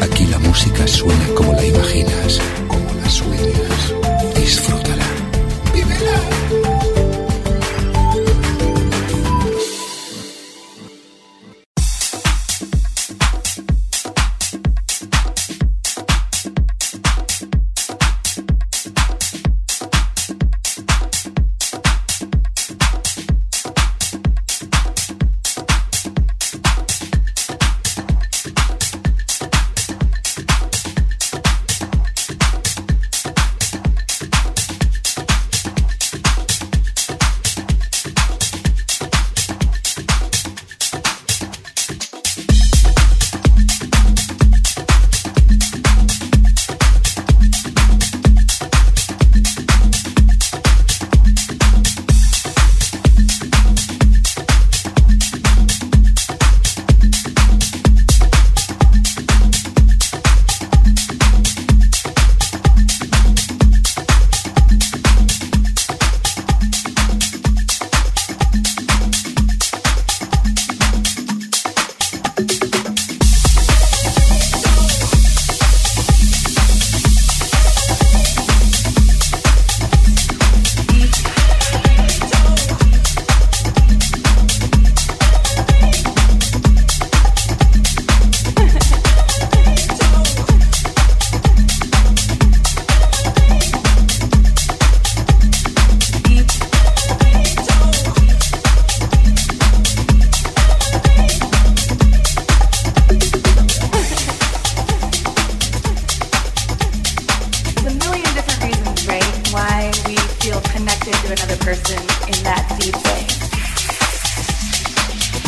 Aquí la música suena como la imaginas, como la sueñas.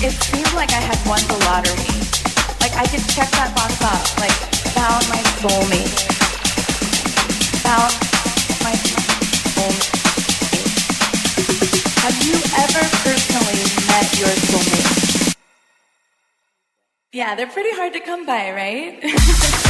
It seems like I had won the lottery. Like I could check that box off. Like found my soulmate. Found my soulmate. Have you ever personally met your soulmate? Yeah, they're pretty hard to come by, right?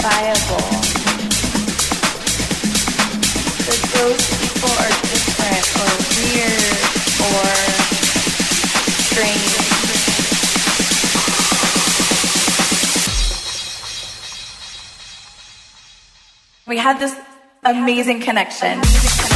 identifiable. That those people are different or weird or strange. We had this amazing connection. So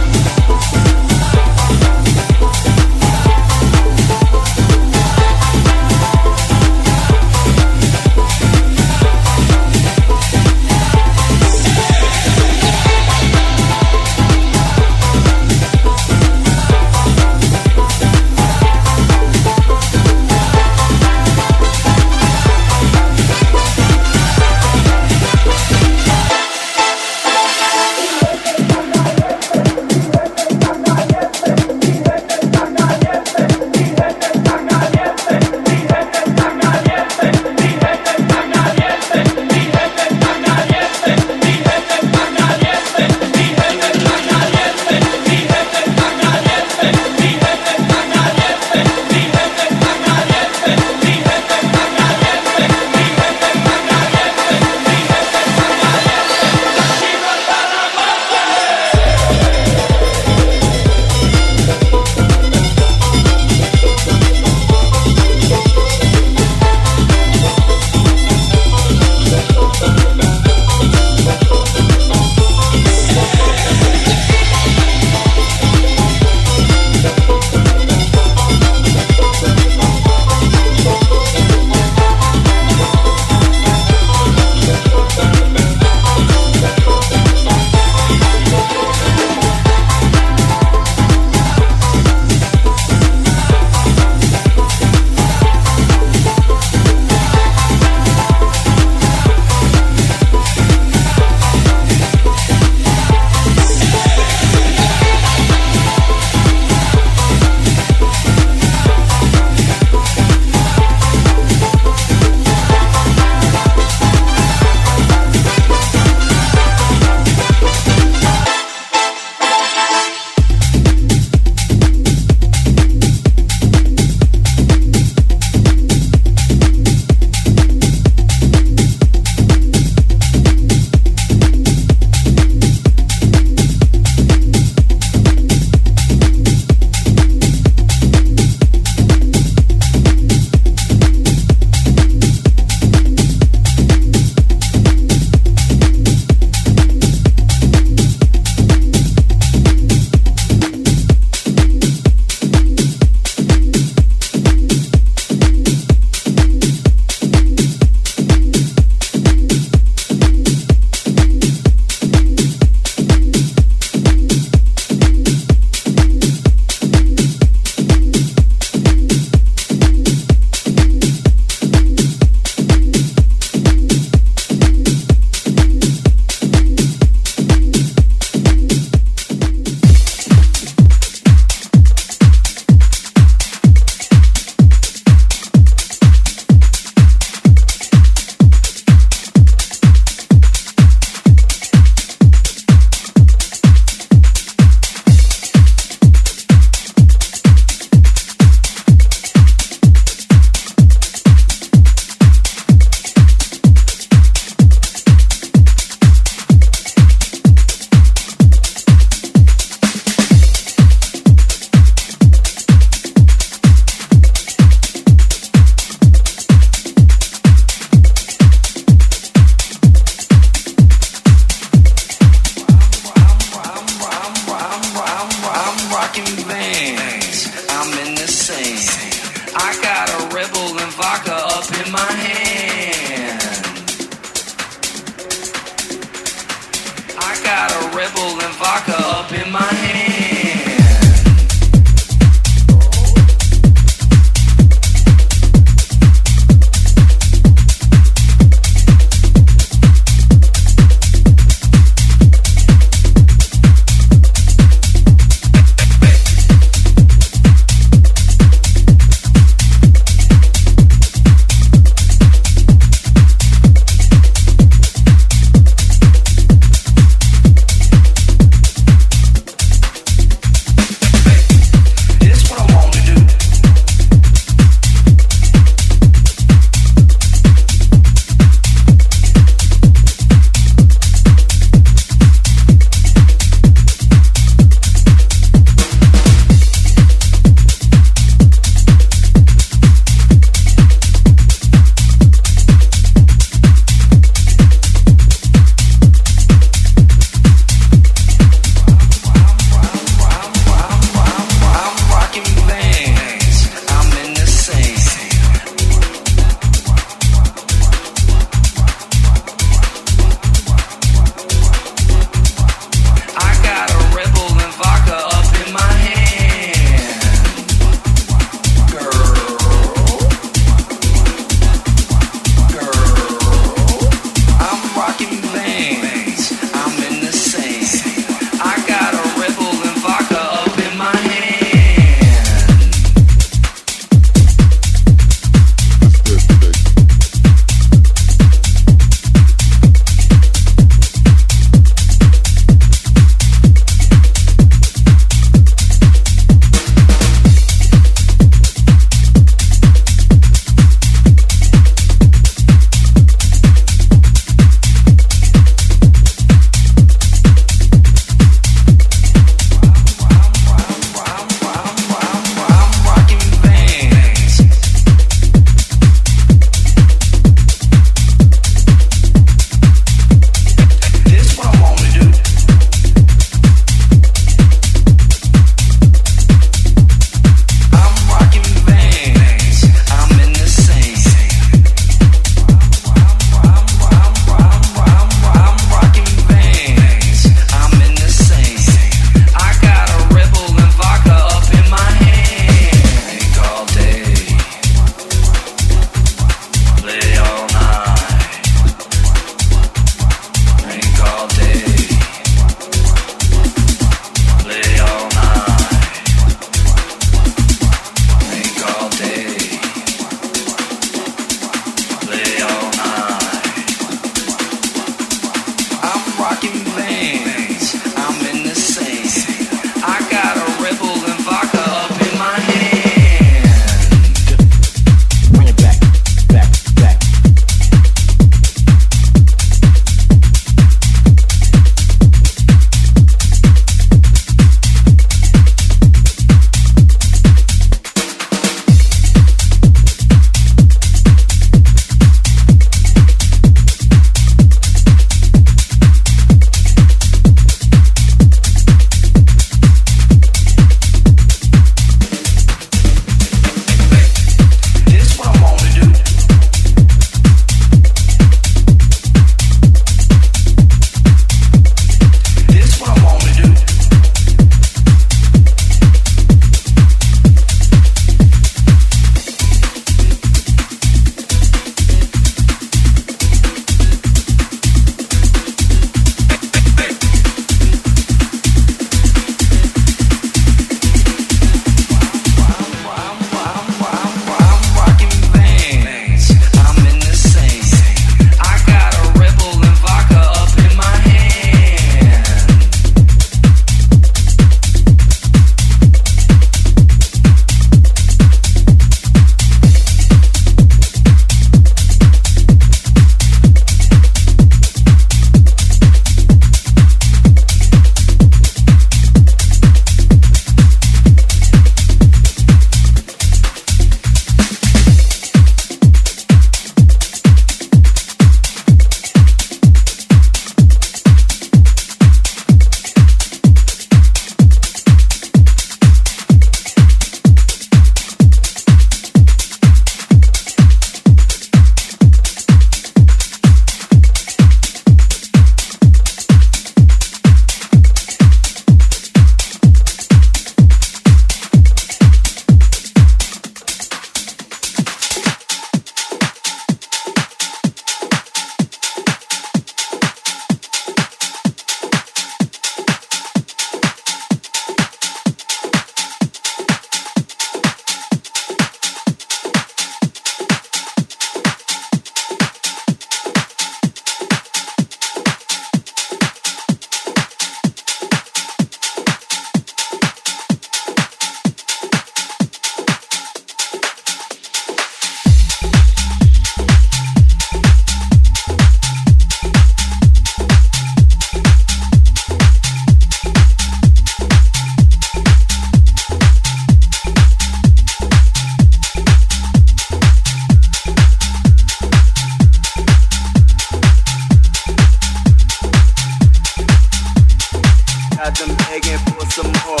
Got them begging for some more.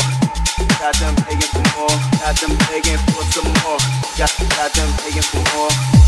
Got them begging for more. Got them begging for some more. Got, got them begging for more.